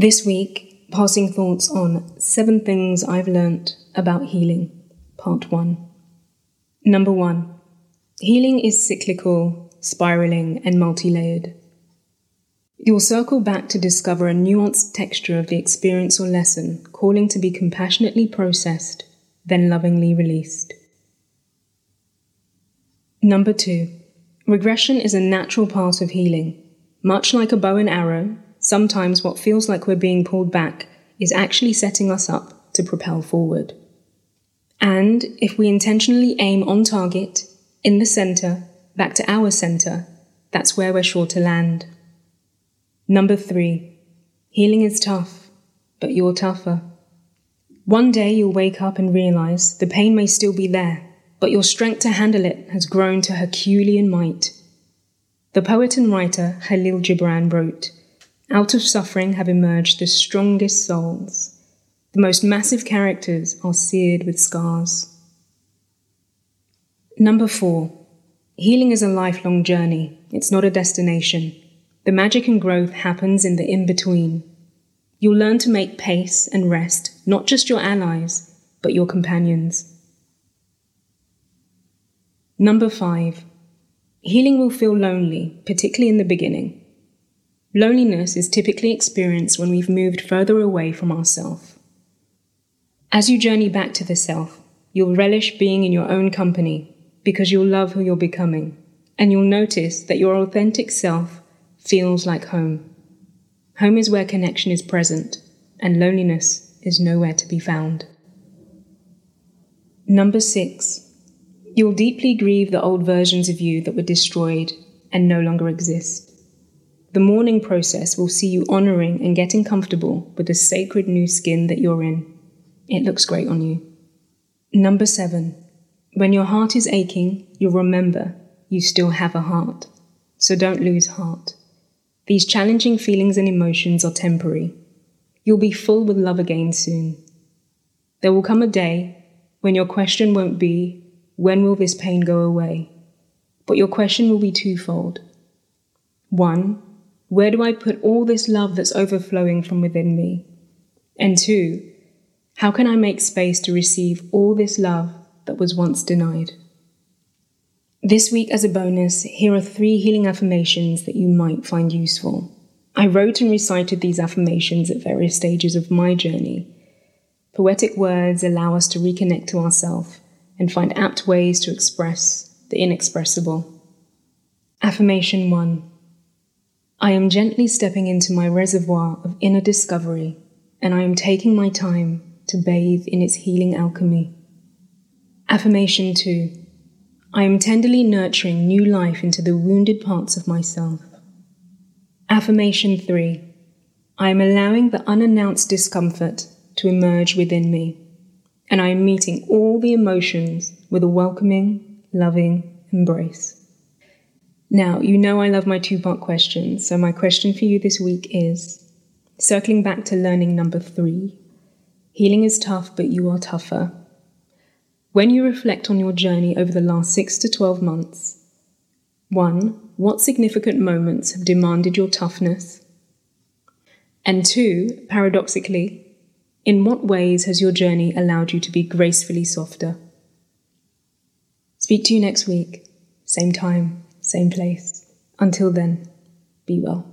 This week, passing thoughts on seven things I've learnt about healing, part one. Number one, healing is cyclical, spiraling, and multi layered. You'll circle back to discover a nuanced texture of the experience or lesson, calling to be compassionately processed, then lovingly released. Number two, regression is a natural part of healing. Much like a bow and arrow, sometimes what feels like we're being pulled back is actually setting us up to propel forward. And if we intentionally aim on target, in the center, back to our center, that's where we're sure to land. Number three, healing is tough, but you're tougher. One day you'll wake up and realize the pain may still be there, but your strength to handle it has grown to Herculean might. The poet and writer Kahlil Gibran wrote, Out of suffering have emerged the strongest souls. The most massive characters are seared with scars. Number four, healing is a lifelong journey. It's not a destination. The magic and growth happens in the in between. You'll learn to make pace and rest not just your allies, but your companions. Number five, healing will feel lonely, particularly in the beginning. Loneliness is typically experienced when we've moved further away from ourself. As you journey back to the self, you'll relish being in your own company because you'll love who you're becoming, and you'll notice that your authentic self feels like home. Home is where connection is present, and loneliness is nowhere to be found. Number six, you'll deeply grieve the old versions of you that were destroyed and no longer exist. The mourning process will see you honoring and getting comfortable with the sacred new skin that you're in. It looks great on you. Number seven, when your heart is aching, you'll remember you still have a heart. So don't lose heart. These challenging feelings and emotions are temporary. You'll be full with love again soon. There will come a day when your question won't be, When will this pain go away? But your question will be twofold. One, where do I put all this love that's overflowing from within me? And two, how can I make space to receive all this love that was once denied? This week, as a bonus, here are three healing affirmations that you might find useful. I wrote and recited these affirmations at various stages of my journey. Poetic words allow us to reconnect to ourselves and find apt ways to express the inexpressible. Affirmation 1 I am gently stepping into my reservoir of inner discovery, and I am taking my time to bathe in its healing alchemy. Affirmation 2 I am tenderly nurturing new life into the wounded parts of myself. Affirmation 3 I am allowing the unannounced discomfort to emerge within me, and I am meeting all the emotions with a welcoming, loving embrace. Now, you know I love my two part questions, so my question for you this week is circling back to learning number three healing is tough, but you are tougher. When you reflect on your journey over the last 6 to 12 months, 1. What significant moments have demanded your toughness? And 2. Paradoxically, in what ways has your journey allowed you to be gracefully softer? Speak to you next week, same time, same place. Until then, be well.